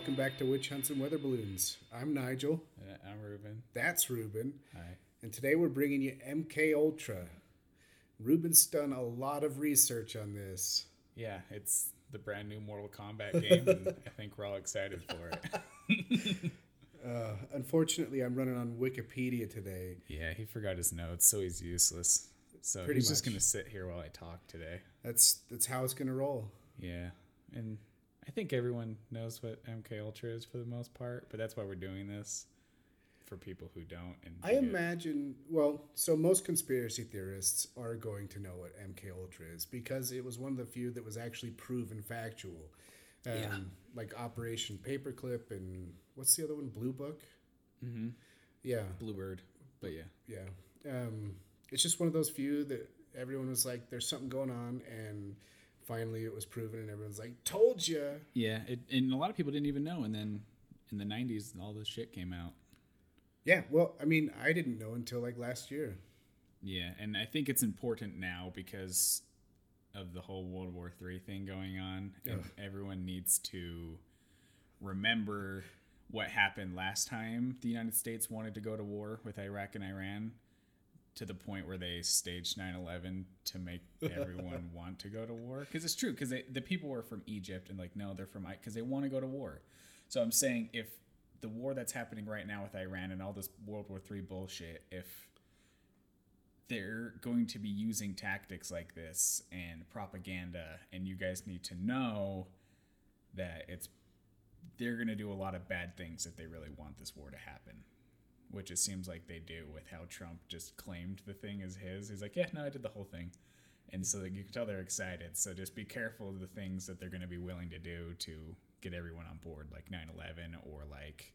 Welcome back to Witch Hunts and Weather Balloons. I'm Nigel. I'm Ruben. That's Ruben. Hi. And today we're bringing you MK Ultra. Ruben's done a lot of research on this. Yeah, it's the brand new Mortal Kombat game, and I think we're all excited for it. Uh, unfortunately, I'm running on Wikipedia today. yeah, he forgot his notes, so he's useless. So Pretty he's just gonna sit here while I talk today. That's that's how it's gonna roll. Yeah, and I think everyone knows what MK Ultra is for the most part, but that's why we're doing this for people who don't. And I imagine. Well, so most conspiracy theorists are going to know what MK Ultra is because it was one of the few that was actually proven factual. Um, Yeah. Like Operation Paperclip and what's the other one? Blue Book. mm-hmm. Yeah. Bluebird, but yeah, Yeah. Um, it's just one of those few that everyone was like, there's something going on. And finally it was proven, and everyone's like, told you. yeah, it, and a lot of people didn't even know, and then in the '90s, all this shit came out. Yeah. Well, I mean, I didn't know until like last year. Yeah, and I think it's important now because of the whole World War III thing going on, and everyone needs to remember what happened last time the United States wanted to go to war with Iraq and Iran to the point where they staged 9/11 to make everyone want to go to war because it's true because the people were from Egypt and like no they're from because they want to go to war. So I'm saying if the war that's happening right now with Iran and all this World War III bullshit if they're going to be using tactics like this and propaganda and you guys need to know that it's they're going to do a lot of bad things if they really want this war to happen which it seems like they do with how trump just claimed the thing as his. He's like yeah no i did the whole thing. And so you can tell they're excited. So just be careful of the things that they're going to be willing to do to get everyone on board like 9-11 or like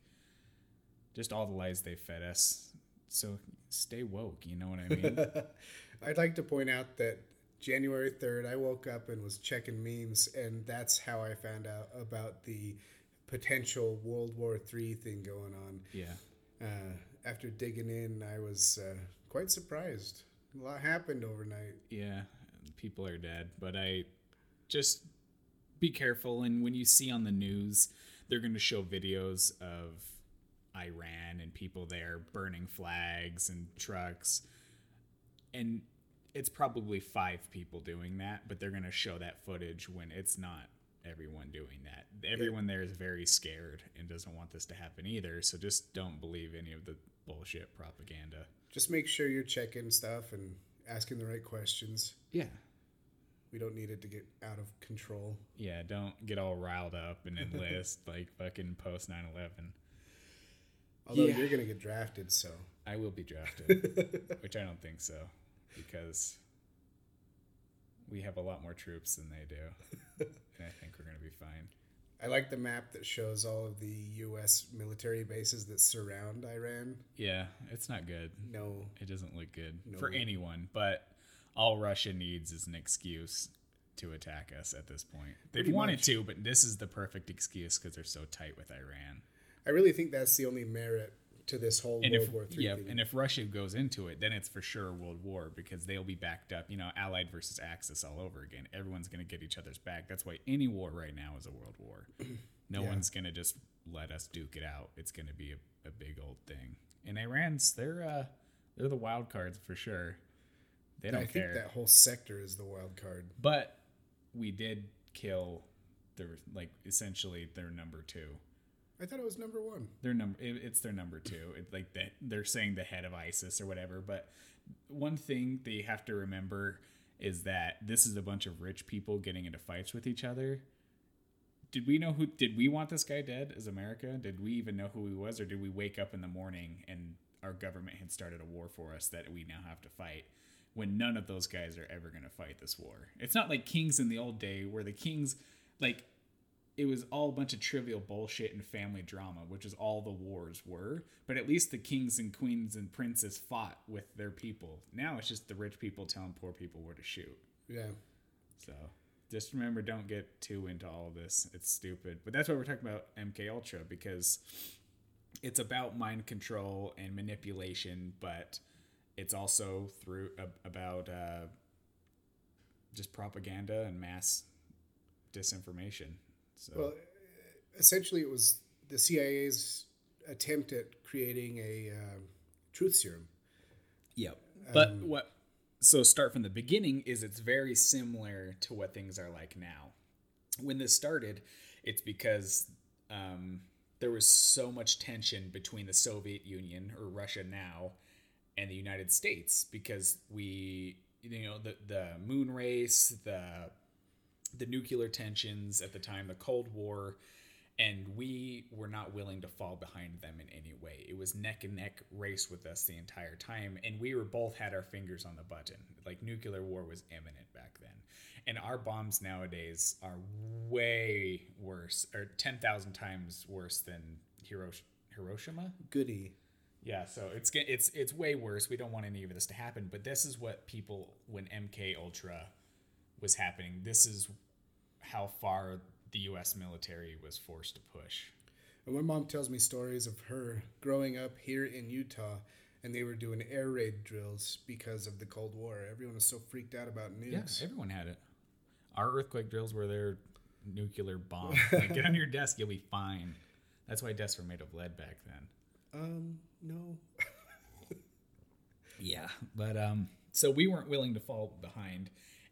just all the lies they fed us. So stay woke you know what i mean? I'd like to point out that January 3rd, I woke up and was checking memes, and that's how I found out about the potential World War III thing going on. yeah Uh, after digging in, I was uh, quite surprised. A lot happened overnight. yeah people are dead but i just be careful and when you see on the news they're going to show videos of iran and people there burning flags and trucks and it's probably five people doing that but they're going to show that footage when it's not everyone doing that everyone there is very scared and doesn't want this to happen either so just don't believe any of the bullshit propaganda Just make sure you're checking stuff and asking the right questions. yeah We don't need it to get out of control. Yeah, don't get all riled up and enlist like fucking post 9 11. Although Yeah. you're going to get drafted, so. I will be drafted, which I don't think so because we have a lot more troops than they do. and I think we're going to be fine. I like the map that shows all of the U.S. military bases that surround Iran. Yeah, it's not good. No, It doesn't look good No. for anyone, but all Russia needs is an excuse to attack us at this point. They've Pretty wanted much. to, but this is the perfect excuse because they're so tight with Iran. I really think that's the only merit to this whole and World if War III yeah, thing. and if Russia goes into it, then it's for sure World War because they'll be backed up. You know, Allied versus Axis all over again. Everyone's going to get each other's back. That's why any war right now is a world war. No Yeah. one's going to just let us duke it out. It's going to be a, a big old thing. And Iran's they're uh they're the wild cards for sure. They don't I think that whole sector is the wild card. But we did kill their like essentially their number two. I thought it was number one. their number it, it's their number two. It's like that they're saying the head of isis or whatever but one thing they have to remember is that this is a bunch of rich people getting into fights with each other. Did we know who did we want this guy dead as america? Did we even know who he was or did we wake up in the morning and our government had started a war for us that we now have to fight when none of those guys are ever going to fight this war? It's not like kings in the old day where the kings like it was all a bunch of trivial bullshit and family drama, which is all the wars were. But at least the kings and queens and princes fought with their people. Now it's just the rich people telling poor people where to shoot. Yeah. So just remember, don't get too into all of this. It's stupid. But that's why we're talking about MK Ultra because it's about mind control and manipulation, but it's also through ab- about uh, just propaganda and mass disinformation. So Well, essentially it was the CIA's attempt at creating a um, truth serum. Yep. But what? So start from the beginning is it's very similar to what things are like now. When this started, it's because um, there was so much tension between the Soviet Union or Russia now and the United States because we, you know, the the moon race, the the nuclear tensions at the time, the Cold War, and we were not willing to fall behind them in any way. It was neck and neck race with us the entire time, and we were both had our fingers on the button. Like nuclear war was imminent back then, and our bombs nowadays are way worse, or ten thousand times worse than Hirosh- Hiroshima. Goody. Yeah, so it's it's it's way worse. We don't want any of this to happen, but this is what people when MK Ultra was happening. This is how far the U.S. military was forced to push. And my mom tells me stories of her growing up here in Utah, and they were doing air raid drills because of the Cold War. Everyone was so freaked out about Yeah, nukes. everyone had it. Our earthquake drills were their nuclear bomb. like, get on your desk, you'll be fine. That's why desks were made of lead back then. Um, no. Yeah, but um, so we weren't willing to fall behind,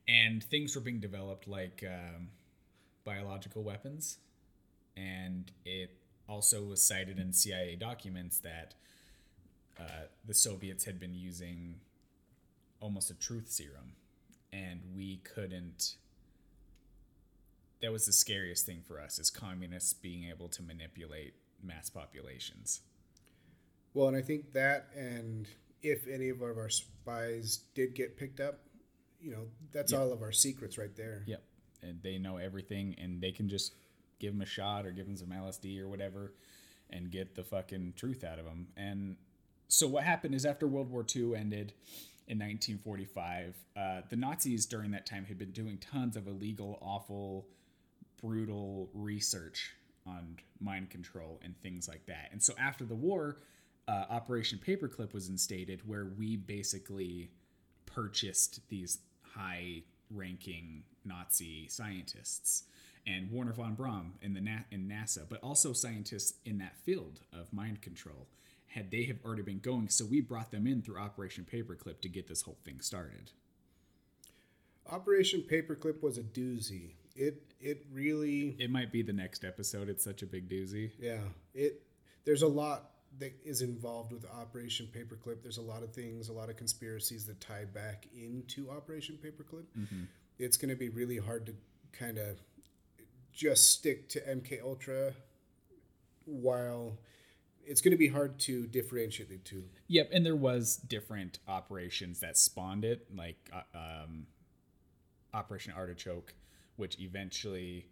and things were being developed like um, biological weapons, and it also was cited in CIA documents that uh, the Soviets had been using almost a truth serum, and we couldn't. That was the scariest thing for us as communists being able to manipulate mass populations. Well, and I think that, and if any of our spies did get picked up, you know, that's all of our secrets right there. Yep. And they know everything and they can just give them a shot or give them some LSD or whatever and get the fucking truth out of them. And so what happened is after World War II ended in 1945, uh, the Nazis during that time had been doing tons of illegal, awful, brutal research on mind control and things like that. And so after the war, uh, Operation Paperclip was instated, where we basically purchased these high ranking Nazi scientists and Wernher von Braun in the Na- in NASA, but also scientists in that field of mind control. Had they have already been going, so we brought them in through Operation Paperclip to get this whole thing started. Operation Paperclip was a doozy. It it really It might be the next episode. It's such a big doozy. yeah it there's a lot that is involved with Operation Paperclip. There's a lot of things, a lot of conspiracies that tie back into Operation Paperclip. Mm-hmm. It's going to be really hard to kind of just stick to MK Ultra, while it's going to be hard to differentiate the two. Yep, and there was different operations that spawned it, like uh, um, Operation Artichoke, which eventually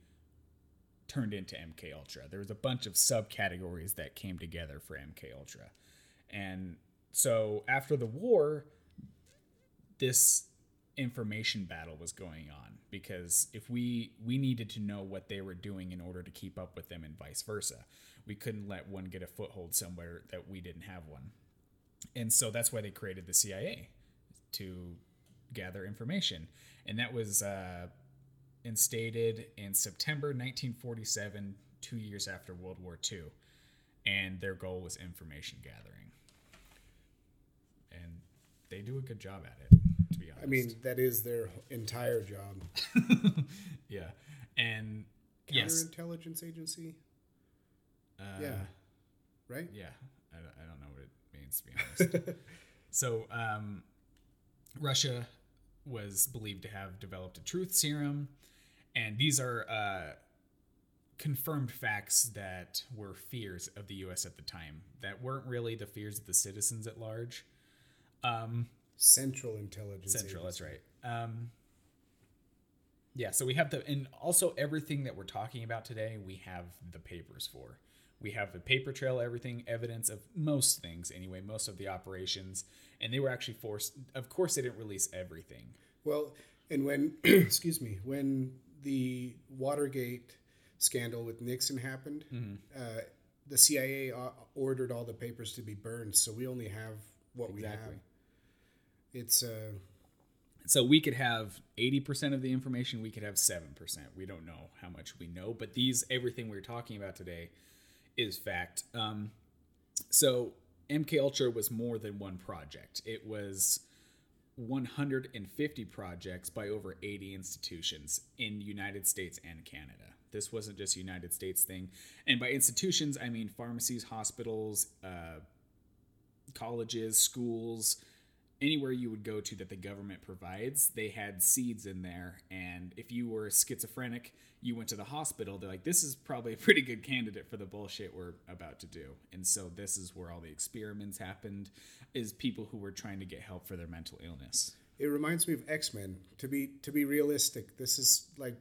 turned into MK Ultra. There was a bunch of subcategories that came together for MK Ultra, and so after the war, this information battle was going on because if we we needed to know what they were doing in order to keep up with them and vice versa. We couldn't let one get a foothold somewhere that we didn't have one. And so that's why they created the CIA to gather information. And that was uh, instated in September 1947 2 years after World War II and their goal was information gathering. And they do a good job at it I mean, that is their entire job. yeah and yes Counterintelligence agency. uh, Yeah. Right. Yeah, I, don't- I don't know what it means to be honest. so, um, Russia was believed to have developed a truth serum, and these are uh, confirmed facts that were fears of the U.S. at the time that weren't really the fears of the citizens at large. Um, Central Intelligence. Central, that's right. Um, yeah, so we have the, and also everything that we're talking about today, we have the papers for. We have the paper trail, everything, evidence of most things anyway, most of the operations. And they were actually forced, of course, they didn't release everything. Well, and when, excuse me, when the Watergate scandal with Nixon happened, Mm-hmm. uh, the CIA ordered all the papers to be burned, so we only have what we have. It's uh, So we could have 80% of the information, we could have 7%. We don't know how much we know, but these everything we're talking about today is fact. Um, so MK Ultra was more than one project. It was 150 projects by over 80 institutions in United States and Canada. This wasn't just United States thing. And by institutions, I mean pharmacies, hospitals, uh, colleges, schools, anywhere you would go to that the government provides, they had seeds in there. And if you were schizophrenic, you went to the hospital, they're like, this is probably a pretty good candidate for the bullshit we're about to do. And so this is where all the experiments happened, is people who were trying to get help for their mental illness. It reminds me of X Men. To be to be realistic, this is like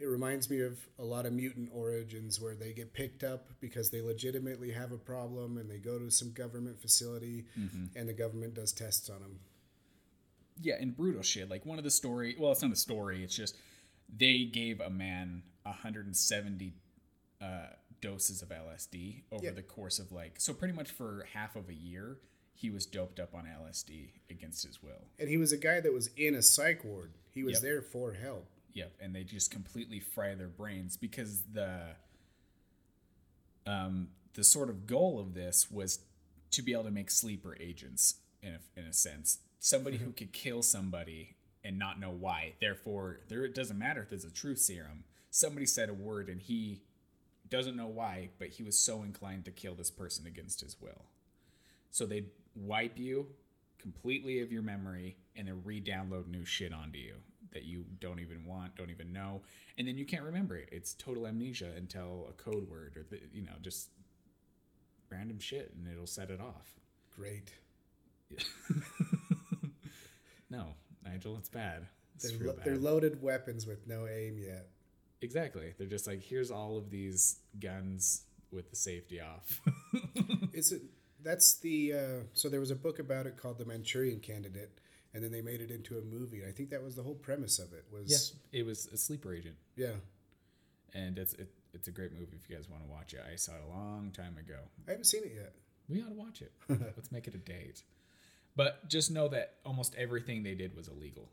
it reminds me of a lot of mutant origins where they get picked up because they legitimately have a problem and they go to some government facility and the government does tests on them. yeah, and brutal shit. Like one of the story. Well, it's not a story. It's just they gave a man 170 uh, doses of LSD over the course of like so pretty much for half of a year. He was doped up on LSD against his will. And he was a guy that was in a psych ward. He was Yep. there for help. Yep, and they just completely fry their brains because the um, the sort of goal of this was to be able to make sleeper agents in a, in a sense. Somebody who could kill somebody and not know why. Therefore, there it doesn't matter if there's a truth serum. Somebody said a word and he doesn't know why, but he was so inclined to kill this person against his will. So they wipe you completely of your memory and then re-download new shit onto you that you don't even want, don't even know, and then you can't remember it. It's total amnesia until a code word or the, you know just random shit, and it'll set it off. Great. No, Nigel, it's bad. It's They're, lo- bad. they're loaded weapons with no aim yet. exactly. They're just like here's all of these guns with the safety off. Is it? That's the. Uh, so there was a book about it called The Manchurian Candidate, and then they made it into a movie. I think that was the whole premise of it. Was it was a sleeper agent. yeah. and it's it, it's a great movie if you guys want to watch it. I saw it a long time ago. I haven't seen it yet. We ought to watch it. Let's make it a date. But just know that almost everything they did was illegal.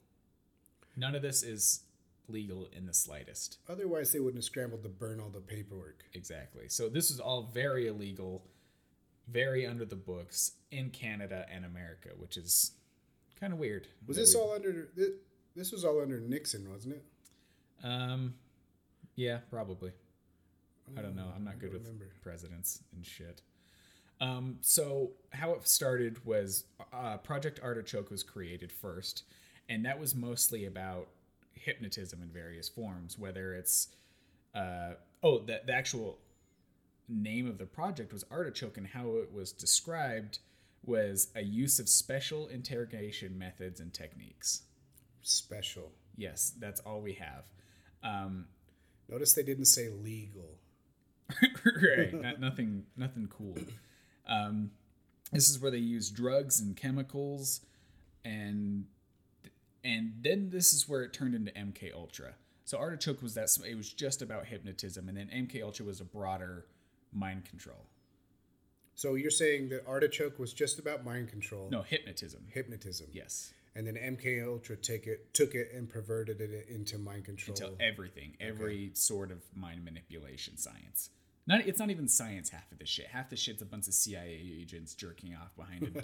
None of this is legal in the slightest. Otherwise, they wouldn't have scrambled to burn all the paperwork. Exactly. So this is all very illegal, very under the books in Canada and America, which is kind of weird. Was this we- all under? thi- This was all under Nixon, wasn't it? Um, yeah, probably. I don't know. I'm not good don't with remember. presidents and shit. Um, so how it started was uh, Project Artichoke was created first, and that was mostly about hypnotism in various forms. Whether it's uh, oh, the, the actual name of the project was Artichoke, and how it was described was a use of special interrogation methods and techniques. Special. Yes, that's all we have. Um, Notice they didn't say legal. right. Not, nothing. Nothing cool. Um, this is where they use drugs and chemicals, and and then this is where it turned into MK Ultra. So Artichoke was that it was just about hypnotism, and then MK Ultra was a broader mind control. So you're saying that Artichoke was just about mind control, No, hypnotism. hypnotism, Yes. and then MK Ultra take it, took it, and perverted it into mind control. Until everything, every sort of mind manipulation science. Not, it's not even science. Half of the shit. Half the shit's a bunch of CIA agents jerking off behind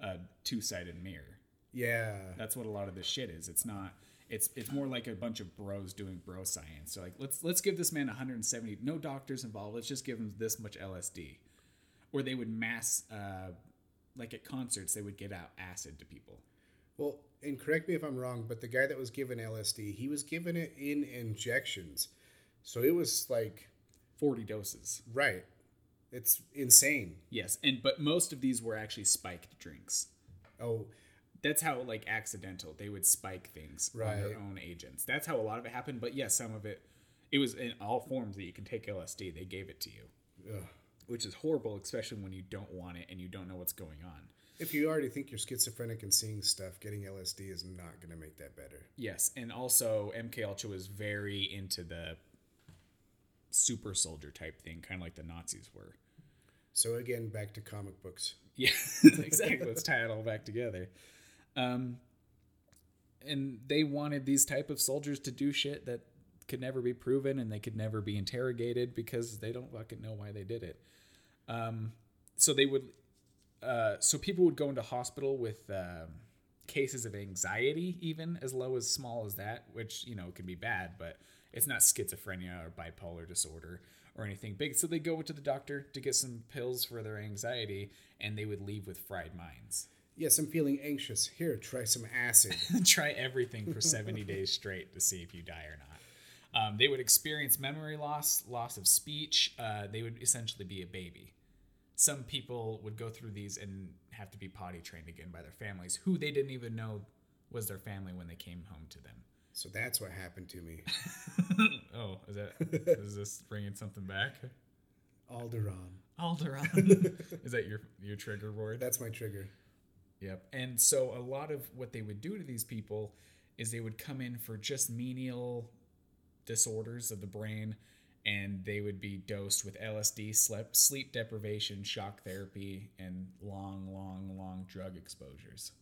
a, a two-sided mirror. yeah, That's what a lot of this shit is. It's not. It's it's more like a bunch of bros doing bro science. So like let's let's give this man 170. No doctors involved. Let's just give him this much LSD. Or they would mass, uh, like at concerts, they would get out acid to people. Well, and correct me if I'm wrong, but the guy that was given LSD, he was given it in injections. So it was like, 40 doses. right. It's insane. Yes, and but most of these were actually spiked drinks. Oh, That's how like accidental they would spike things on their own agents. That's how a lot of it happened. But yes, some of it, it was in all forms that you can take LSD. They gave it to you. ugh. Which is horrible, especially when you don't want it and you don't know what's going on. if you already think you're schizophrenic and seeing stuff, getting LSD is not going to make that better. Yes, and also MK Ultra was very into the super soldier type thing, kind of like the Nazis were. So again, back to comic books. Yeah, exactly. Let's tie it all back together. Um, and they wanted these type of soldiers to do shit that could never be proven and they could never be interrogated because they don't fucking know why they did it. Um, so they would, uh, so people would go into hospital with um, cases of anxiety, even as low as small as that, which you know can be bad, but it's not schizophrenia or bipolar disorder or anything big. So they go to the doctor to get some pills for their anxiety, and they would leave with fried minds. Yes, I'm feeling anxious. Here, try some acid. Try everything for 70 days straight to see if you die or not. Um, they would experience memory loss, loss of speech. Uh, they would essentially be a baby. Some people would go through these and have to be potty trained again by their families, who they didn't even know was their family when they came home to them. So that's what happened to me. oh, is that is this bringing something back? Alderon. Alderon. is that your your trigger word? That's my trigger. Yep. And so a lot of what they would do to these people is they would come in for just menial disorders of the brain and they would be dosed with LSD, sleep, sleep deprivation, shock therapy, and long, long, long drug exposures.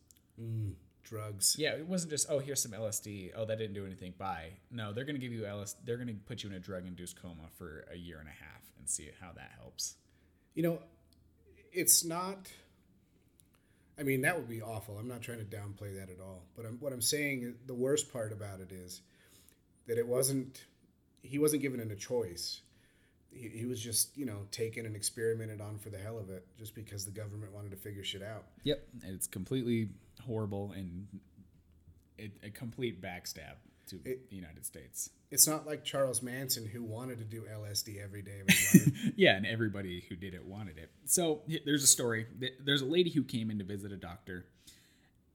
Mm, drugs. Yeah, it wasn't just oh here's some LSD. Oh that didn't do anything. Bye. No, they're gonna give you LSD. They're gonna put you in a drug-induced coma for a year and a half and see how that helps. You know, it's not. I mean, that would be awful. I'm not trying to downplay that at all. But I'm, what I'm saying, the worst part about it is that it wasn't. He wasn't given a choice. He, he was just, you know, taken and experimented on for the hell of it, just because the government wanted to figure shit out. Yep, And it's completely horrible and it, a complete backstab to It- the United States. It's not like Charles Manson who wanted to do LSD every day of his life. yeah, and everybody who did it wanted it. So there's a story. There's a lady who came in to visit a doctor.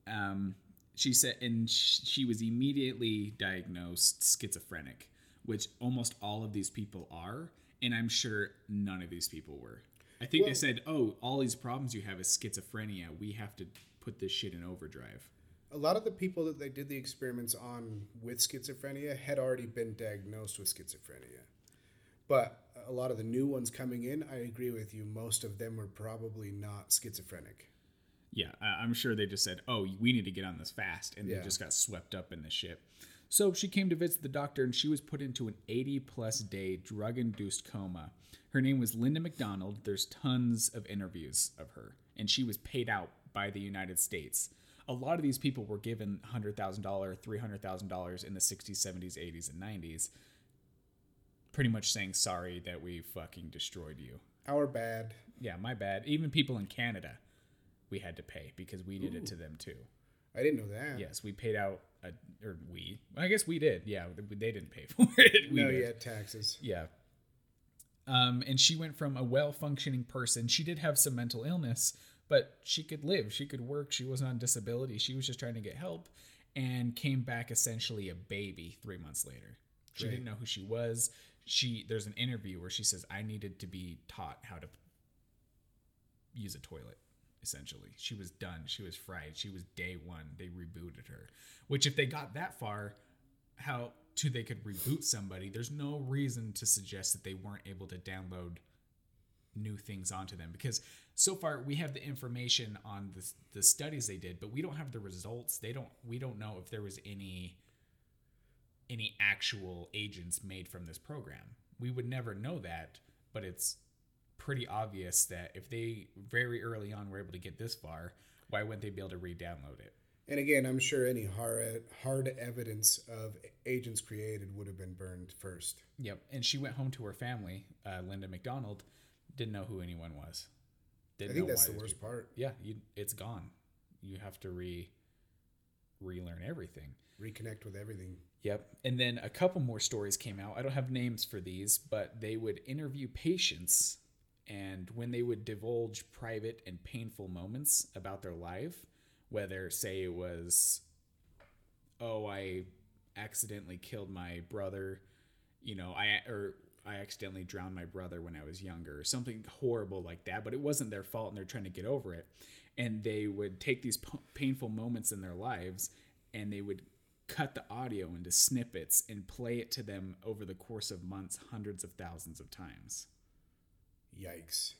Um, she said, and she was immediately diagnosed schizophrenic, which almost all of these people are, and I'm sure none of these people were. I think they said, "Oh, all these problems you have is schizophrenia. We have to put this shit in overdrive." a lot of the people that they did the experiments on with schizophrenia had already been diagnosed with schizophrenia. But a lot of the new ones coming in, I agree with you, most of them were probably not schizophrenic. Yeah, I'm sure they just said, "Oh, we need to get on this fast," and Yeah. they just got swept up in the shit. So she came to visit the doctor, and she was put into an 80 plus day drug induced coma. Her name was Linda McDonald. There's tons of interviews of her, and she was paid out by the United States. A lot of these people were given $100,000, $300,000 in the 60s, 70s, 80s, and 90s, pretty much saying, sorry that we fucking destroyed you. Our bad. Yeah, my bad. Even people in Canada, we had to pay because we did it to them too. I didn't know that. Yes, we paid out, a, or we. I guess we did. Yeah, they didn't pay for it. We no, did. yeah, taxes. Yeah. Um, and she went from a well-functioning person. She did have some mental illness, but she could live. She could work. She wasn't on disability. She was just trying to get help, and came back essentially a baby three months later. She Great. didn't know who she was. She there's an interview where she says, "I needed to be taught how to use a toilet." Essentially, she was done. She was fried. She was day one. They rebooted her. Which, if they got that far, how to they could reboot somebody, there's no reason to suggest that they weren't able to download new things onto them because so far we have the information on the, the studies they did but we don't have the results they don't we don't know if there was any any actual agents made from this program we would never know that but it's pretty obvious that if they very early on were able to get this far why wouldn't they be able to re-download it And again, I'm sure any hard, hard evidence of agents created would have been burned first. Yep. And she went home to her family, uh, Linda McDonald, didn't know who anyone was. I Didn't think know that's why the worst people- part. Yeah, you, it's gone. You have to re relearn everything. Reconnect with everything. Yep. And then a couple more stories came out. I don't have names for these, but they would interview patients and when they would divulge private and painful moments about their life, whether say it was oh, I accidentally killed my brother, you know, I or I accidentally drowned my brother when I was younger, or something horrible like that, but it wasn't their fault and they're trying to get over it. And they would take these p- painful moments in their lives and they would cut the audio into snippets and play it to them over the course of months, hundreds of thousands of times Yikes.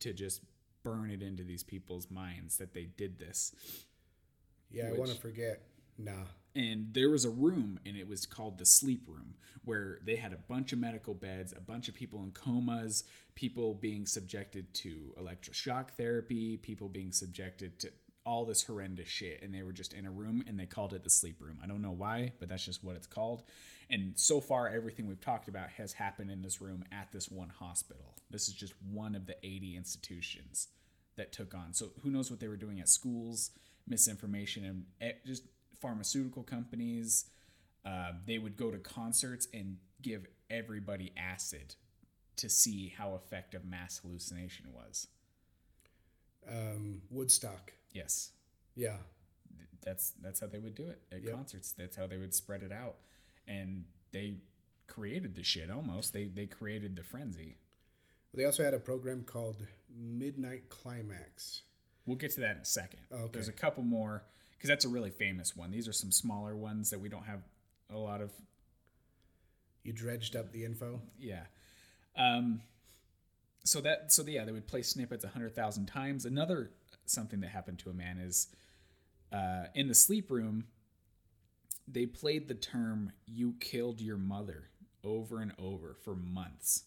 to just burn it into these people's minds that they did this. Yeah, I want to forget. Nah. and there was a room and it was called the sleep room where they had a bunch of medical beds a bunch of people in comas people being subjected to electroshock therapy people being subjected to all this horrendous shit and they were just in a room and they called it the sleep room i don't know why but that's just what it's called and so far everything we've talked about has happened in this room at this one hospital this is just one of the 80 institutions that took on so who knows what they were doing at schools misinformation and eh, just pharmaceutical companies. Uh, they would go to concerts and give everybody acid to see how effective mass hallucination was. Um, Woodstock. Yes, Yeah. that's that's how they would do it at Yep. concerts. That's how they would spread it out, and they created the shit almost. They they created the frenzy. They also had a program called Midnight Climax. We'll get to that in a second. Okay. There's a couple more because that's a really famous one. These are some smaller ones that we don't have a lot of You dredged up the info. Yeah. Um, so that so yeah, they would play snippets a hundred thousand times. Another something that happened to a man is uh, in the sleep room. They played the term "you killed your mother" over and over for months.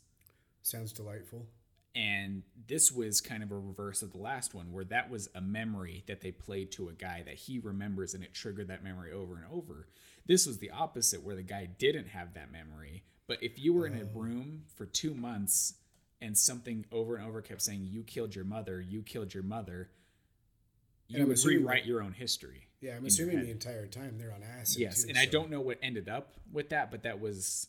Sounds delightful. And this was kind of a reverse of the last one, where that was a memory that they played to a guy that he remembers and it triggered that memory over and over. This was the opposite, where the guy didn't have that memory. But if you were in a room for two months and something over and over kept saying, You killed your mother, you killed your mother, you would assuming rewrite your own history. Yeah, I'm assuming the entire time they're on acid. Yes, too, and I don't know what ended up with that, but that was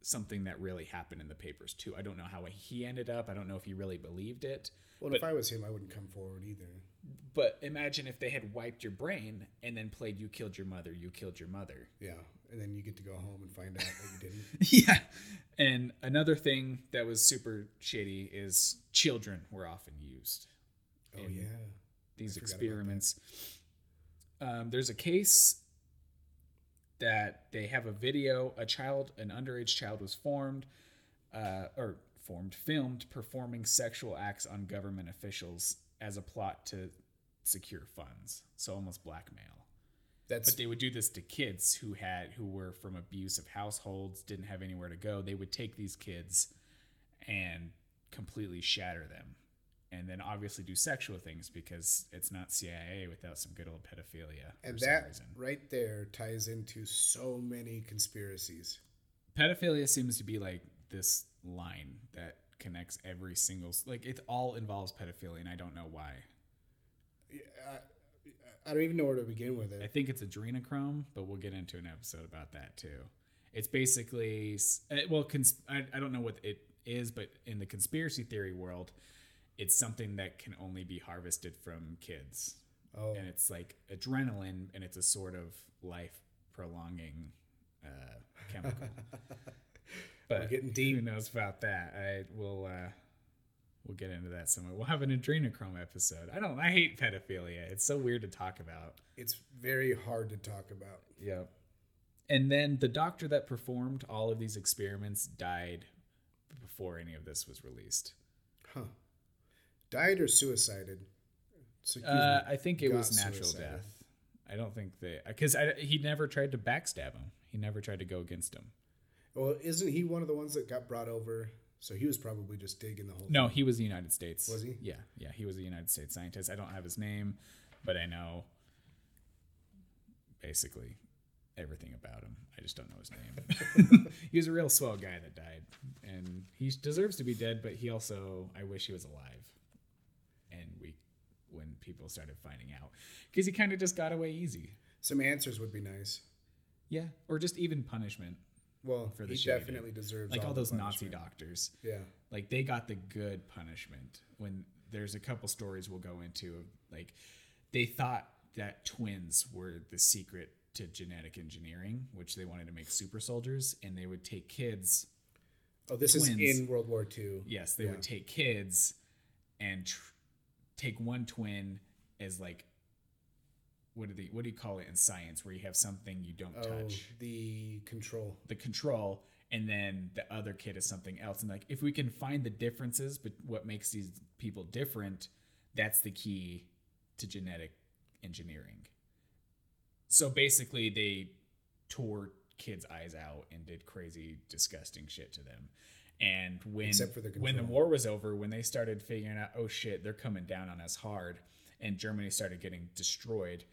something that really happened in the papers too. I don't know how he ended up. I don't know if he really believed it. Well, if I was him, I wouldn't come forward either. But imagine if they had wiped your brain and then played "You killed your mother, you killed your mother." Yeah, and then you get to go home and find out that you didn't. yeah. And another thing that was super shady is children were often used. Oh yeah. These forgot about that. experiments. Um, there's a case that they have a video. A child, an underage child, was formed, uh, or formed, filmed, performing sexual acts on government officials as a plot to secure funds. So almost blackmail. That's But they would do this to kids who had who were from abusive households, didn't have anywhere to go. They would take these kids and completely shatter them. And then obviously do sexual things because it's not CIA without some good old pedophilia and that right there ties into so many conspiracies. Pedophilia seems to be like this line that connects every single like it all involves pedophilia and I don't know why. Yeah, I don't even know where to begin with it. I think it's adrenochrome, but we'll get into an episode about that too. It's basically uh, well, cons- I, I don't know what it is, but in the conspiracy theory world, it's something that can only be harvested from kids, Oh, and it's like adrenaline, and it's a sort of life prolonging uh, chemical. but getting deep. who knows about that? I will. Uh, We'll get into that somewhere. We'll have an adrenochrome episode. I don't. I hate pedophilia. It's so weird to talk about. it's very hard to talk about. Yep. And then the doctor that performed all of these experiments died before any of this was released. Huh? Died or suicided? Excuse Uh. I think it was natural suicided. death. I don't think they because he never tried to backstab him. He never tried to go against him. Well, isn't he one of the ones that got brought over? So he was probably just digging the whole. No, he was the United States. Was he? Yeah, yeah, he was a United States scientist. I don't have his name, but I know basically everything about him. I just don't know his name. he was a real swell guy that died, and he deserves to be dead. But he also, I wish he was alive. When people started finding out, because he kind of just got away easy. Some answers would be nice. Yeah, or just even punishment, Well, For the he shit he definitely deserves like all, the those Nazi doctors. Yeah. like they got the good punishment when there's a couple stories we'll go into of like they thought that twins were the secret to genetic engineering which they wanted to make super soldiers and they would take kids Oh, this Twins. is in World War II. yes they Yeah. would take kids and tr- take one twin as like what do they what do you call it in science where you have something you don't Oh, touch the control. the control and then the other kid is something else and like if we can find the differences but what makes these people different that's the key to genetic engineering so basically, they tore kids' eyes out and did crazy, disgusting shit to them. And when the when the war was over, when they started figuring out, oh shit, they're coming down on us hard, and Germany started getting destroyed,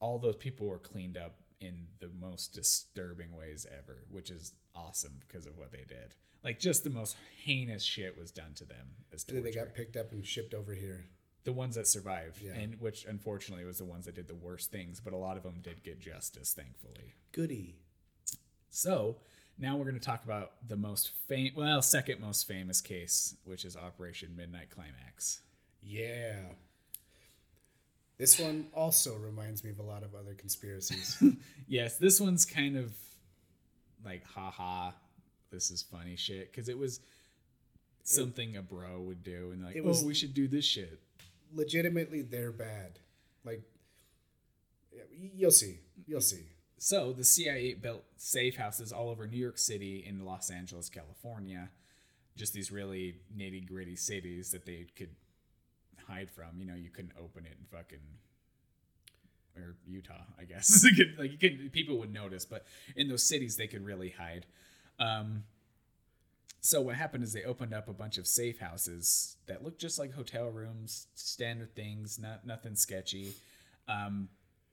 all those people were cleaned up in the most disturbing ways ever, which is awesome because of what they did. Like just the most heinous shit was done to them as And then they got picked up and shipped over here. the ones that survived, Yeah. and which unfortunately was the ones that did the worst things, but a lot of them did get justice, thankfully. Goody. So now we're going to talk about the most famous, well, second most famous case, which is Operation Midnight Climax. Yeah. This one also reminds me of a lot of other conspiracies. Yes, this one's kind of like, haha, this is funny shit, because it was something a bro would do, and like, It oh, was- oh, we should do this shit. Legitimately, they're bad. Like, you'll see. You'll see. So the CIA built safe houses all over New York City and Los Angeles, California. Just these really nitty gritty cities that they could hide from. You know, you couldn't open it in fucking or Utah, I guess. Like you could, people would notice, but in those cities they could really hide. Um, so what happened is they opened up a bunch of safe houses that looked just like hotel rooms, standard things, not nothing sketchy, um,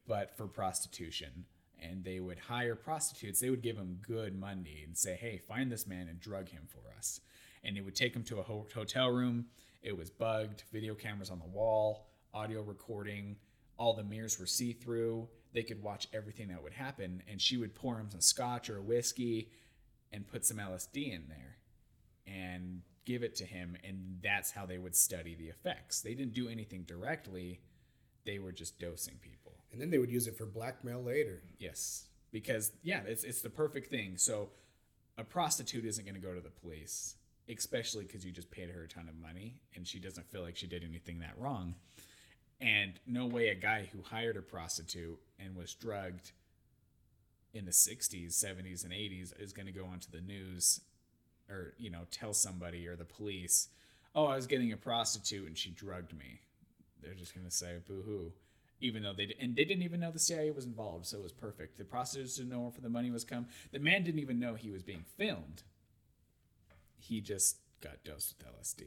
but for prostitution. And they would hire prostitutes. They would give them good money and say, "Hey, find this man and drug him for us." And it would take him to a ho- hotel room. It was bugged, video cameras on the wall, audio recording. All the mirrors were see through. They could watch everything that would happen. And she would pour him some scotch or whiskey and put some LSD in there and give it to him and that's how they would study the effects they didn't do anything directly they were just dosing people And then they would use it for blackmail later. yes. Because yeah it's, it's the perfect thing. So a prostitute isn't going to go to the police especially because you just paid her a ton of money and she doesn't feel like she did anything that wrong. And no way a guy who hired a prostitute and was drugged in the 60s 70s and 80s is going to go onto the news or you know tell somebody or the police oh i was getting a prostitute and she drugged me. They're just going to say boo-hoo even though they di- and they didn't even know the cia was involved so it was perfect the prostitutes didn't know where the money was come the man didn't even know he was being filmed he just got dosed with lsd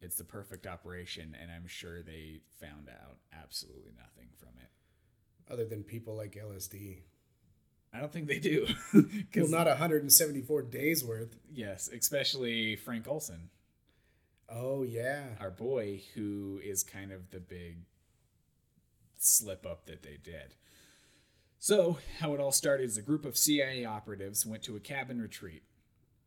it's the perfect operation and i'm sure they found out absolutely nothing from it Other than people like LSD. i don't think they do Well, not 174 days worth. yes especially frank olson Oh, yeah. our boy who is kind of the big slip up that they did. So, how it all started is a group of CIA operatives went to a cabin retreat,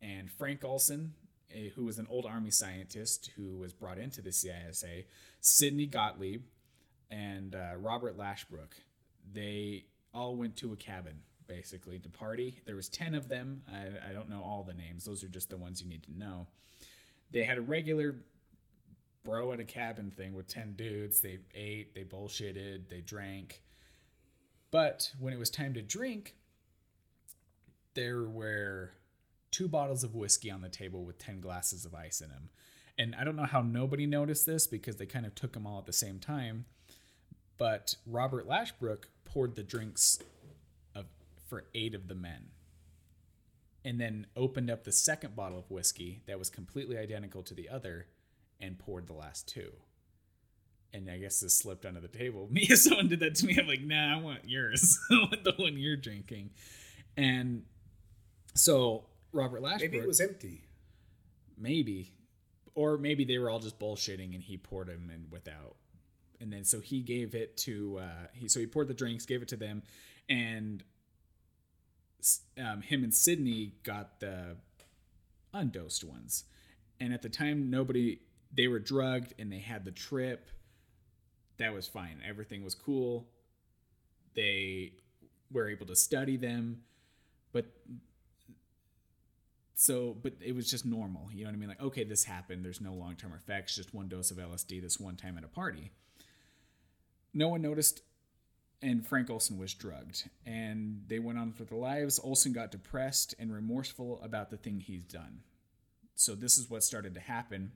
and Frank Olson, eh, who was an old army scientist who was brought into the CISA, Sidney Gottlieb, and uh, Robert Lashbrook, they all went to a cabin basically to party. There was ten of them. I, I don't know all the names; those are just the ones you need to know they had a regular bro at a cabin thing with 10 dudes. They ate, they bullshitted, they drank. But when it was time to drink, there were two bottles of whiskey on the table with 10 glasses of ice in them. And I don't know how nobody noticed this because they kind of took them all at the same time. But Robert Lashbrook poured the drinks of, for eight of the men and then opened up the second bottle of whiskey that was completely identical to the other and poured the last two. And I guess this slipped under the table. Me, if someone did that to me, I'm like, nah, I want yours. I want the one you're drinking. And so Robert Lashbrook, Maybe it was empty. maybe, or maybe they were all just bullshitting and he poured them and without. And then so he gave it to uh, he so he poured the drinks, gave it to them, and um, him and Sidney got the undosed ones. And at the time, nobody, they were drugged and they had the trip. That was fine. Everything was cool. They were able to study them. But so, but it was just normal. You know what I mean? Like, okay, this happened. There's no long term effects, just one dose of LSD this one time at a party. No one noticed and Frank Olson was drugged. And they went on with their lives. Olson got depressed and remorseful about the thing he's done. So this is what started to happen.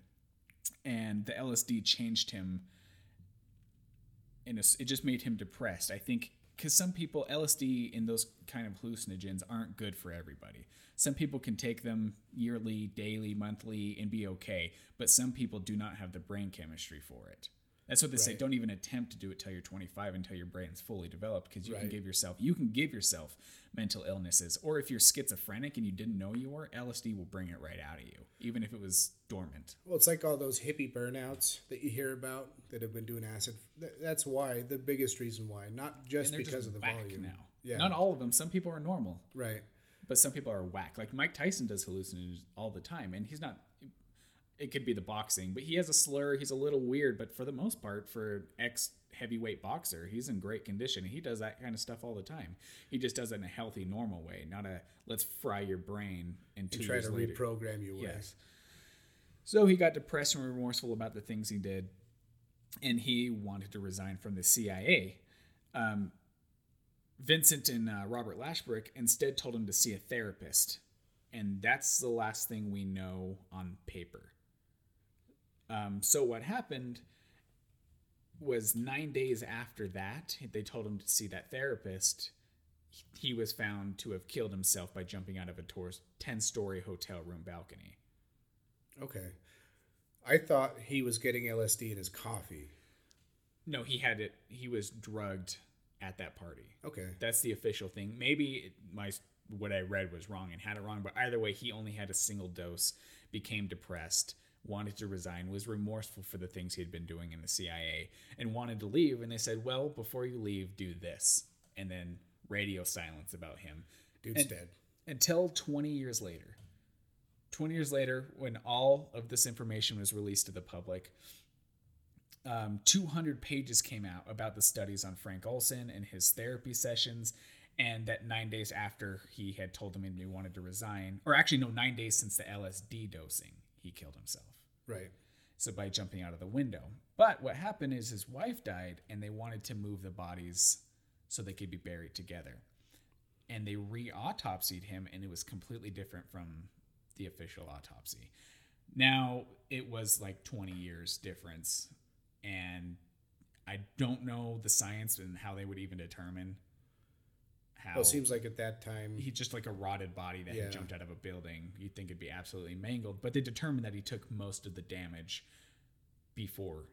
And the LSD changed him. And it just made him depressed. I think because some people LSD and those kind of hallucinogens aren't good for everybody. Some people can take them yearly, daily, monthly, and be okay, but some people do not have the brain chemistry for it. That's what they say. Don't even attempt to do it till you're 25 until your brain's fully developed because you can give yourself you can give yourself mental illnesses. Or if you're schizophrenic and you didn't know you were, LSD will bring it right out of you, even if it was dormant. Well, it's like all those hippie burnouts that you hear about that have been doing acid. That's why the biggest reason why, not just because just of the whack volume. now. Yeah. Not all of them. Some people are normal. Right. but some people are whack. Like Mike Tyson does hallucinogens all the time, and he's not. It could be the boxing, but he has a slur. He's a little weird, but for the most part, for ex heavyweight boxer, he's in great condition. He does that kind of stuff all the time. He just does it in a healthy, normal way, not a let's fry your brain and try to later. reprogram you. Yes. So he got depressed and remorseful about the things he did, and he wanted to resign from the CIA. Um, Vincent and uh, Robert Lashbrook instead told him to see a therapist, and that's the last thing we know on paper. Um, so what happened was nine days after that, they told him to see that therapist. He was found to have killed himself by jumping out of a 10 story hotel room balcony. Okay. I thought he was getting LSD in his coffee. No, he had it. He was drugged at that party. Okay. That's the official thing. Maybe my what I read was wrong and had it wrong, but either way, he only had a single dose, became depressed, wanted to resign, was remorseful for the things he had been doing in the CIA, and wanted to leave. And they said, "Well, before you leave, do this." And then radio silence about him Dude's And- dead. until 20 years later. 20 years later, when all of this information was released to the public, um, 200 pages came out about the studies on Frank Olson and his therapy sessions. And that nine days after he had told them he wanted to resign, or actually, no, nine days since the LSD dosing, he killed himself. Right. So by jumping out of the window. But what happened is his wife died and they wanted to move the bodies so they could be buried together. And they re autopsied him and it was completely different from the official autopsy. Now it was like 20 years difference. And I don't know the science and how they would even determine how Well, it seems like at that time, he just like a rotted body that Yeah. had jumped out of a building. You'd think it'd be absolutely mangled, but they determined that he took most of the damage before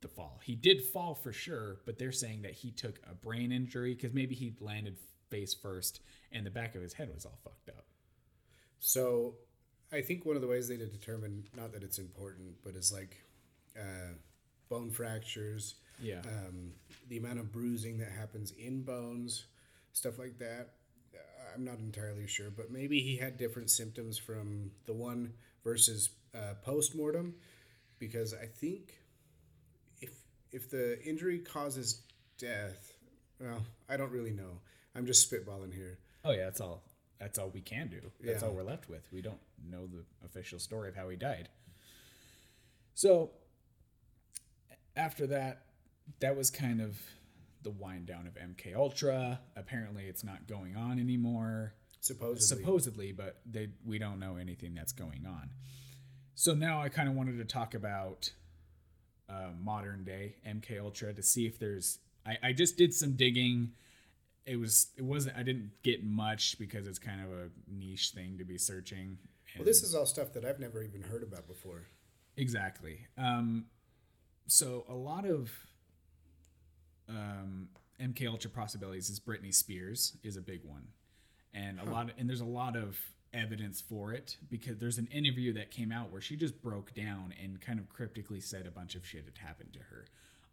the fall. He did fall for sure, but they're saying that he took a brain injury because maybe he landed face first and the back of his head was all fucked up. So, I think one of the ways they determine, not that it's important, but is like uh, bone fractures, Yeah. um, the amount of bruising that happens in bones, stuff like that. Uh, I'm not entirely sure, but maybe he had different symptoms from the one versus uh, post mortem, because I think if if the injury causes death, well, I don't really know. I'm just spitballing here. Oh yeah, that's all. That's all we can do. That's Yeah. all we're left with. We don't know the official story of how he died. So after that, that was kind of the wind down of MK Ultra. Apparently, it's not going on anymore. Supposedly, Supposedly, but they we don't know anything that's going on. So now I kind of wanted to talk about uh, modern day MK Ultra to see if there's. I, I just did some digging. It was it wasn't I didn't get much because it's kind of a niche thing to be searching. well, this is all stuff that I've never even heard about before. Exactly. Um, so a lot of um, MK Ultra possibilities is Britney Spears is a big one, and a lot of, and there's a lot of evidence for it because there's an interview that came out where she just broke down and kind of cryptically said a bunch of shit had happened to her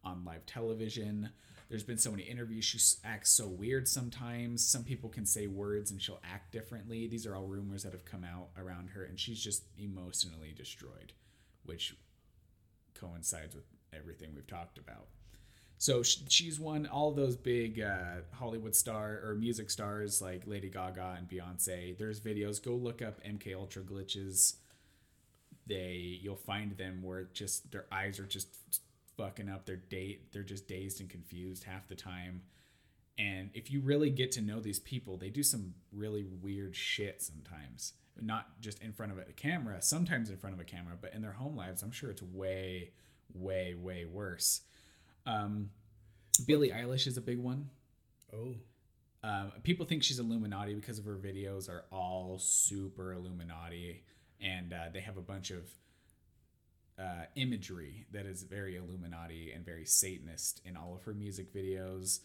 on live television. There's been so many interviews. She acts so weird sometimes. Some people can say words and she'll act differently. These are all rumors that have come out around her, and she's just emotionally destroyed, which coincides with everything we've talked about. So sh- she's won all those big uh, Hollywood star or music stars like Lady Gaga and Beyonce. There's videos. Go look up MK Ultra glitches. They you'll find them where just their eyes are just fucking up. Their date they're just dazed and confused half the time. And if you really get to know these people, they do some really weird shit sometimes. Not just in front of a camera, sometimes in front of a camera, but in their home lives, I'm sure it's way, way, way worse. Um, Billie Eilish is a big one. Oh. Um, people think she's Illuminati because of her videos are all super Illuminati, and uh, they have a bunch of uh, imagery that is very Illuminati and very Satanist in all of her music videos.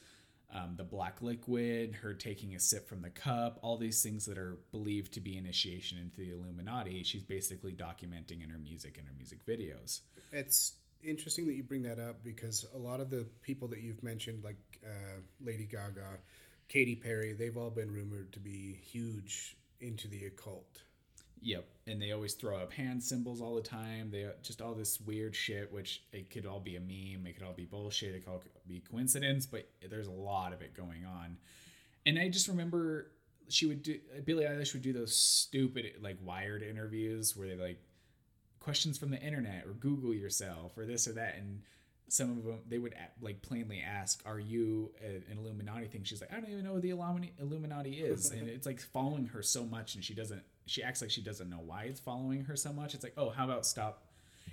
Um, the black liquid, her taking a sip from the cup, all these things that are believed to be initiation into the Illuminati, she's basically documenting in her music and her music videos. It's interesting that you bring that up because a lot of the people that you've mentioned, like uh, Lady Gaga, Katy Perry, they've all been rumored to be huge into the occult. Yep, and they always throw up hand symbols all the time. They just all this weird shit, which it could all be a meme, it could all be bullshit, it could all be coincidence, but there's a lot of it going on. And I just remember she would do Billie Eilish would do those stupid like Wired interviews where they like questions from the internet or Google yourself or this or that, and some of them they would like plainly ask, "Are you an Illuminati thing?" She's like, "I don't even know what the Illuminati is," and it's like following her so much, and she doesn't. She acts like she doesn't know why it's following her so much. It's like, "Oh, how about stop?"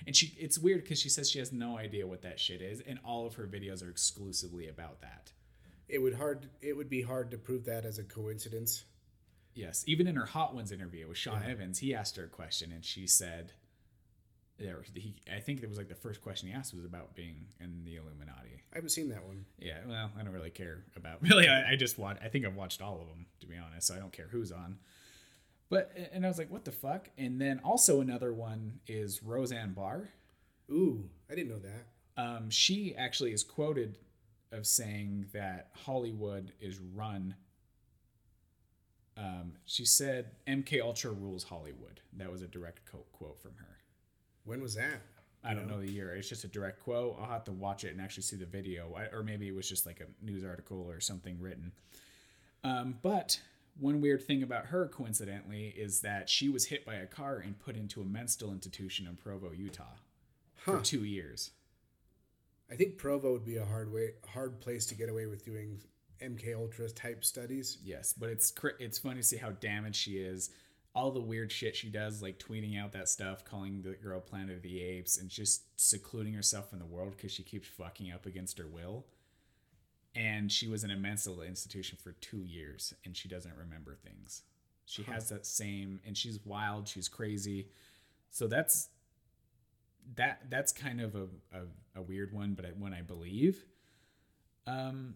And she, it's weird because she says she has no idea what that shit is, and all of her videos are exclusively about that. It would hard. It would be hard to prove that as a coincidence. Yes, even in her Hot Ones interview with Sean yeah. Evans, he asked her a question, and she said, there he I think it was like the first question he asked was about being in the Illuminati. I haven't seen that one. Yeah, well, I don't really care about really. I, I just watch. I think I've watched all of them to be honest. So I don't care who's on. But and I was like, what the fuck? And then also another one is Roseanne Barr. Ooh, I didn't know that. Um, she actually is quoted of saying that Hollywood is run. Um, she said MK Ultra rules Hollywood. That was a direct quote from her. When was that? I don't know the year. It's just a direct quote. I'll have to watch it and actually see the video, or maybe it was just like a news article or something written. Um, but one weird thing about her, coincidentally, is that she was hit by a car and put into a mental institution in Provo, Utah, huh. for two years. I think Provo would be a hard way, hard place to get away with doing MK Ultra type studies. Yes, but it's it's funny to see how damaged she is all the weird shit she does, like tweeting out that stuff, calling the girl Planet of the Apes, and just secluding herself from the world because she keeps fucking up against her will. And she was in a mental institution for two years, and she doesn't remember things. She huh. has that same, and she's wild, she's crazy. So that's that. That's kind of a a, a weird one, but I, one I believe. Um,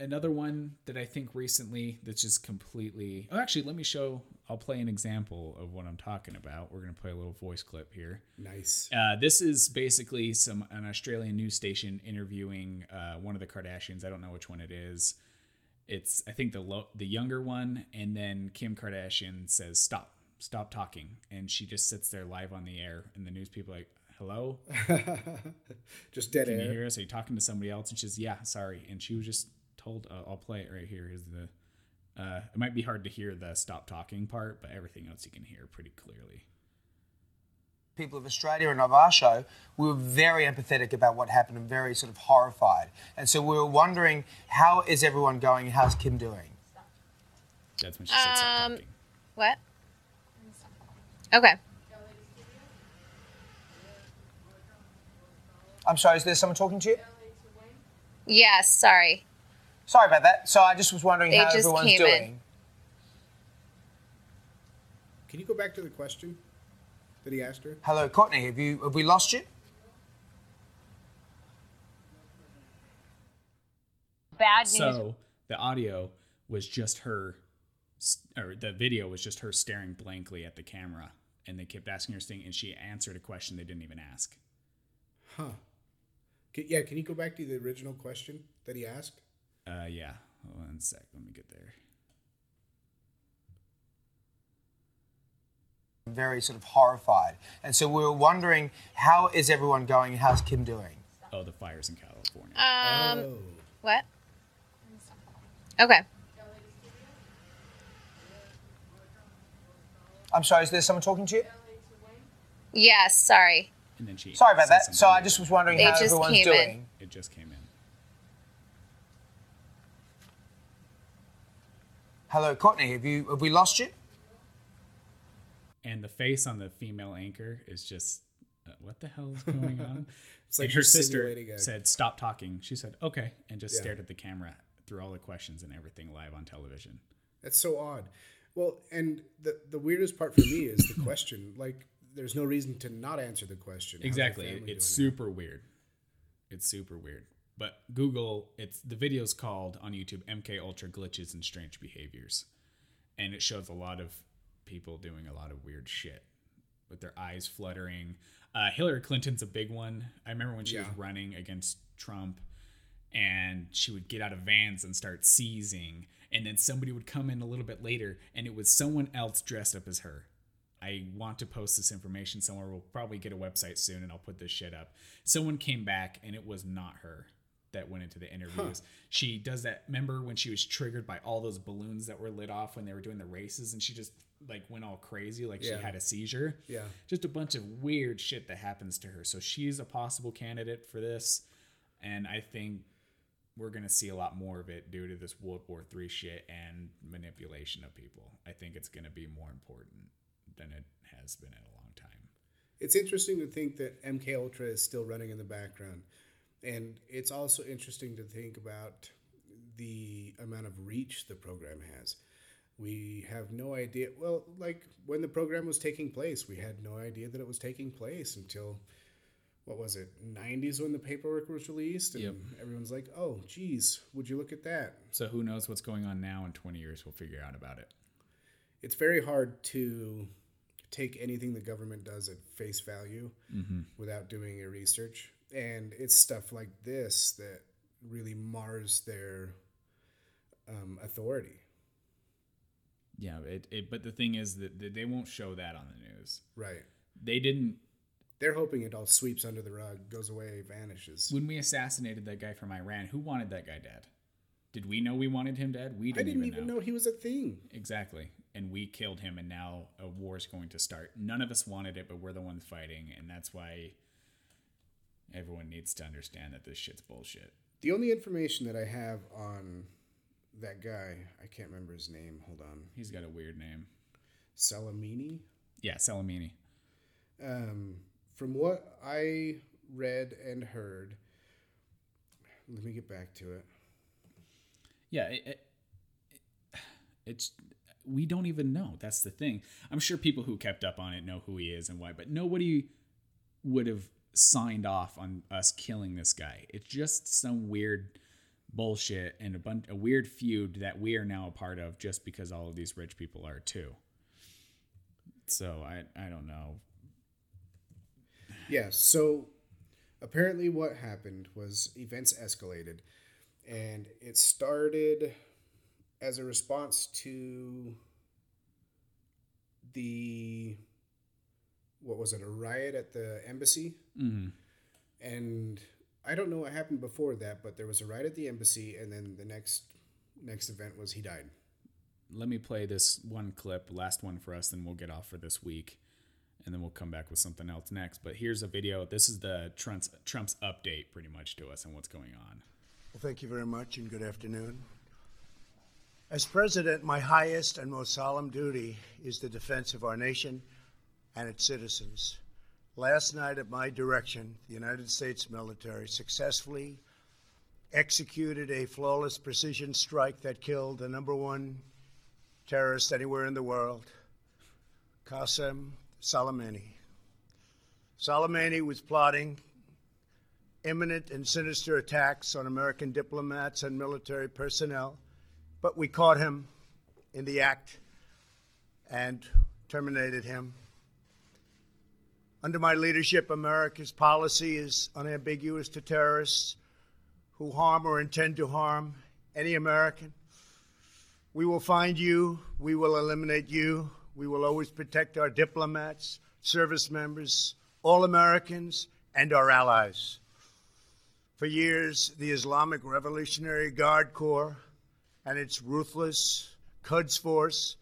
another one that I think recently that's just completely. Oh, actually, let me show. I'll play an example of what I'm talking about. We're gonna play a little voice clip here. Nice. Uh, this is basically some an Australian news station interviewing uh, one of the Kardashians. I don't know which one it is. It's I think the lo- the younger one, and then Kim Kardashian says stop, stop talking, and she just sits there live on the air, and the news people like, hello, just dead Can air. you hear us? Are you talking to somebody else? And she's yeah, sorry, and she was just told. Uh, I'll play it right here. Is the uh, it might be hard to hear the stop talking part, but everything else you can hear pretty clearly. People of Australia and of our show, we were very empathetic about what happened and very sort of horrified. And so we were wondering, how is everyone going and how's Kim doing? That's when she said stop um, talking. What? Okay. I'm sorry, is there someone talking to you? Yes, sorry. Sorry about that. So I just was wondering how everyone's doing. In. Can you go back to the question that he asked her? Hello, Courtney. Have you have we lost you? Bad news. So the audio was just her, or the video was just her staring blankly at the camera, and they kept asking her thing, and she answered a question they didn't even ask. Huh. Yeah, can you go back to the original question that he asked? Uh, yeah. One sec. Let me get there. Very sort of horrified, and so we were wondering how is everyone going how's Kim doing? Oh, the fires in California. Um, oh. what? Okay. I'm sorry. Is there someone talking to you? Yes. Sorry. And then she. Sorry about that. So I just was wondering how everyone's doing. In. It just came in. Hello, Courtney. Have you have we lost you? And the face on the female anchor is just, uh, what the hell is going on? it's like and her sister said, "Stop talking." She said, "Okay," and just yeah. stared at the camera through all the questions and everything live on television. That's so odd. Well, and the the weirdest part for me is the question. Like, there's no reason to not answer the question. Exactly. It's super weird. It's super weird. But Google, it's the video's called on YouTube MK Ultra glitches and strange behaviors. And it shows a lot of people doing a lot of weird shit with their eyes fluttering. Uh, Hillary Clinton's a big one. I remember when she was running against Trump and she would get out of vans and start seizing and then somebody would come in a little bit later and it was someone else dressed up as her i want to post this information somewhere we'll probably get a website soon and i'll put this shit up someone came back and it was not her that went into the interviews she does that remember when she was triggered by all those balloons that were lit off when they were doing the races and she just like went all crazy like Yeah. she had a seizure Yeah. just a bunch of weird shit that happens to her so she's a possible candidate for this and i think we're going to see a lot more of it due to this World War III shit and manipulation of people. I think it's going to be more important than it has been in a long time. It's interesting to think that MK Ultra is still running in the background, and it's also interesting to think about the amount of reach the program has. We have no idea. Well, like when the program was taking place, we had no idea that it was taking place until what was it, 90s when the paperwork was released, and Yep. everyone's like, "Oh, geez, would you look at that?" So who knows what's going on now in 20 years? We'll figure out about it. it's very hard to take anything the government does at face value mm-hmm. without doing your research. And it's stuff like this that really mars their um, authority. Yeah, it, it but the thing is that they won't show that on the news. Right. They didn't They're hoping it all sweeps under the rug, goes away, vanishes. when we assassinated that guy from Iran, who wanted that guy dead? Did we know we wanted him dead? We didn't, I didn't even know. he was a thing. Exactly. And we killed him, and now a war is going to start. None of us wanted it, but we're the ones fighting, and that's why everyone needs to understand that this shit's bullshit. The only information that I have on that guy, I can't remember his name. Hold on. He's got a weird name. Salamini? Yeah, Salamini. Um, from what I read and heard, let me get back to it. Yeah, it, it, it's we don't even know. That's the thing. I'm sure people who kept up on it know who he is and why, but nobody would have signed off on us killing this guy. It's just some weird bullshit and a bunch a weird feud that we are now a part of just because all of these rich people are too. So I I don't know. Yeah, so apparently what happened was events escalated and it started as a response to the what was it, a riot at the embassy? Mm-hmm. and I don't know what happened before that, but there was a riot at the embassy, and then the next next event was he died. Let me play this one clip, last one for us, then we'll get off for this week, and then we'll come back with something else next. But here's a video. This is the Trump's Trump's update, pretty much, to us and what's going on. Well, thank you very much and good afternoon. As president, my highest and most solemn duty is the defense of our nation and its citizens. Last night, at my direction, the United States military successfully executed a flawless precision strike that killed the number one terrorist anywhere in the world, Qasem Soleimani. Soleimani was plotting imminent and sinister attacks on American diplomats and military personnel, but we caught him in the act and terminated him. Under my leadership, America's policy is unambiguous to terrorists who harm or intend to harm any American. We will find you, we will eliminate you, we will always protect our diplomats, service members, all Americans, and our allies. For years, the Islamic Revolutionary Guard Corps and its ruthless Quds Force,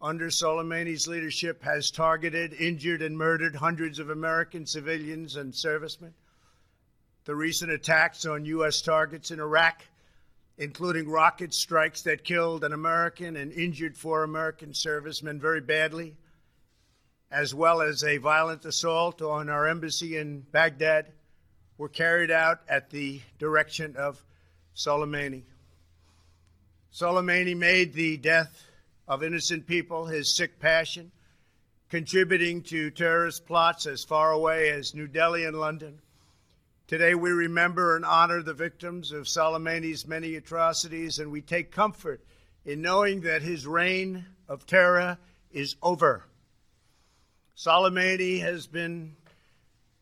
under Soleimani's leadership, has targeted, injured, and murdered hundreds of American civilians and servicemen. The recent attacks on U.S. targets in Iraq, including rocket strikes that killed an American and injured four American servicemen very badly, as well as a violent assault on our embassy in Baghdad, were carried out at the direction of Soleimani. Soleimani made the death of innocent people his sick passion, contributing to terrorist plots as far away as New Delhi and London. Today, we remember and honor the victims of Soleimani's many atrocities, and we take comfort in knowing that his reign of terror is over. Soleimani has been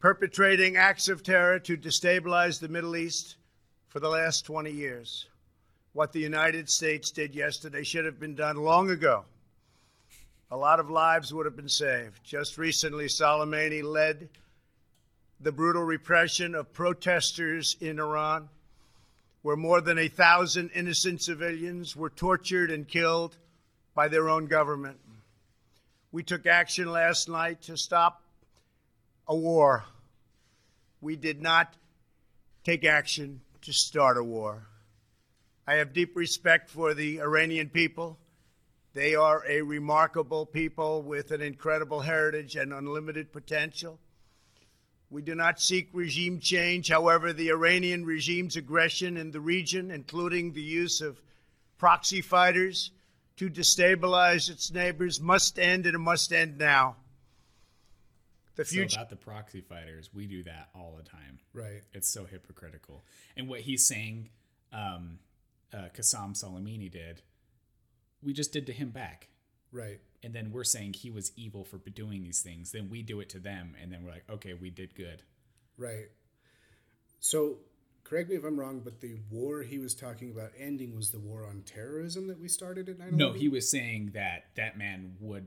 perpetrating acts of terror to destabilize the Middle East for the last 20 years. What the United States did yesterday should have been done long ago. A lot of lives would have been saved. Just recently, Soleimani led the brutal repression of protesters in Iran, where more than a thousand innocent civilians were tortured and killed by their own government. We took action last night to stop a war. We did not take action to start a war. I have deep respect for the Iranian people. They are a remarkable people with an incredible heritage and unlimited potential. We do not seek regime change. However, the Iranian regime's aggression in the region, including the use of proxy fighters to destabilize its neighbors, must end and it must end now. The future so about the proxy fighters, we do that all the time. Right. It's so hypocritical. And what he's saying, um, uh, Qasem Soleimani did, we just did to him back. Right. And then we're saying he was evil for doing these things. Then we do it to them, and then we're like, okay, we did good. Right. So, correct me if I'm wrong, but the war he was talking about ending was the war on terrorism that we started at 9 No, he was saying that that man would,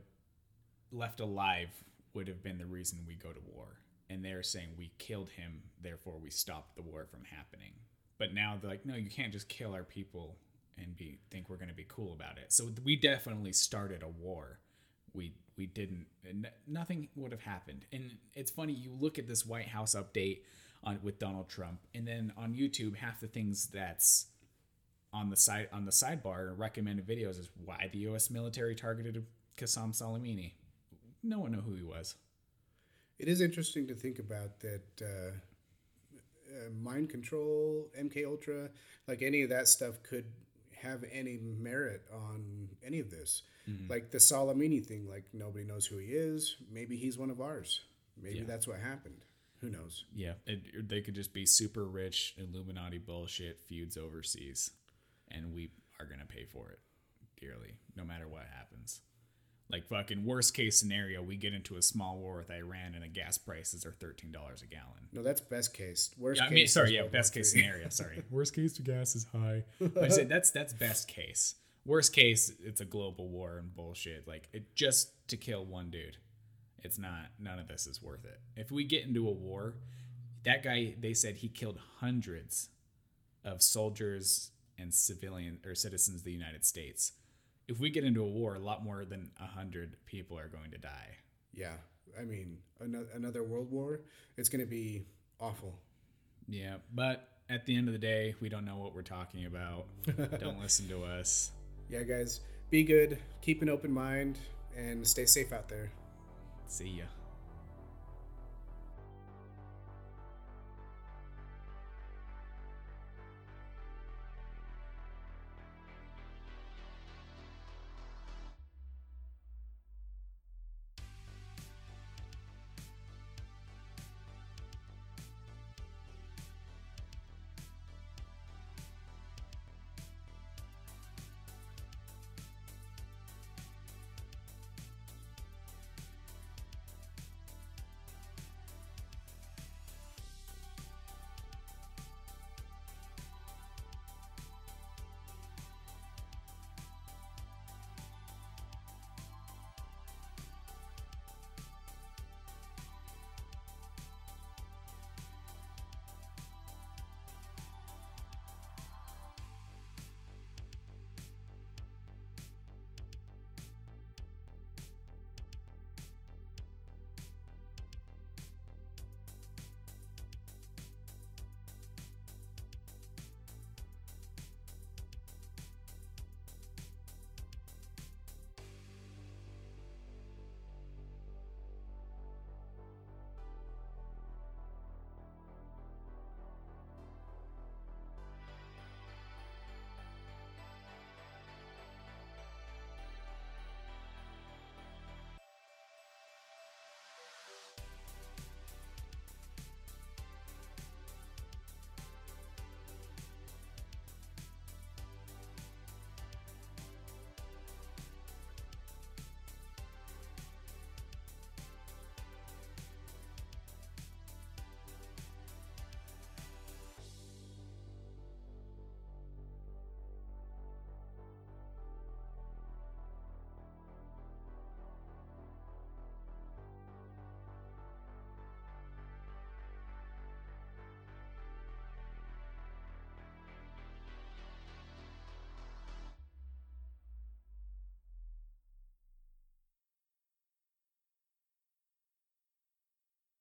left alive, would have been the reason we go to war. And they're saying we killed him, therefore we stopped the war from happening. But now they're like, no, you can't just kill our people and be think we're going to be cool about it. So we definitely started a war. We we didn't. Nothing would have happened. And it's funny. You look at this White House update on with Donald Trump, and then on YouTube, half the things that's on the side on the sidebar recommended videos is why the U.S. military targeted Qasem Soleimani. No one knew who he was. It is interesting to think about that. Uh, uh, mind control, MK Ultra, like any of that stuff could have any merit on any of this. Mm-hmm. Like the Salamini thing, like nobody knows who he is. Maybe he's one of ours. Maybe yeah. that's what happened. Who knows? Yeah, it, they could just be super rich Illuminati bullshit feuds overseas, and we are gonna pay for it dearly, no matter what happens. Like fucking worst case scenario, we get into a small war with Iran and the gas prices are thirteen dollars a gallon. No, that's best case. Worst yeah, I mean, sorry, yeah, best case scenario. Sorry, worst case the gas is high. I said that's that's best case. Worst case, it's a global war and bullshit. Like it just to kill one dude. It's not. None of this is worth it. If we get into a war, that guy they said he killed hundreds of soldiers and civilian or citizens of the United States if we get into a war, a lot more than a hundred people are going to die. Yeah, I mean, another world war, it's going to be awful. Yeah, but at the end of the day, we don't know what we're talking about. don't listen to us. Yeah, guys, be good, keep an open mind, and stay safe out there. See ya.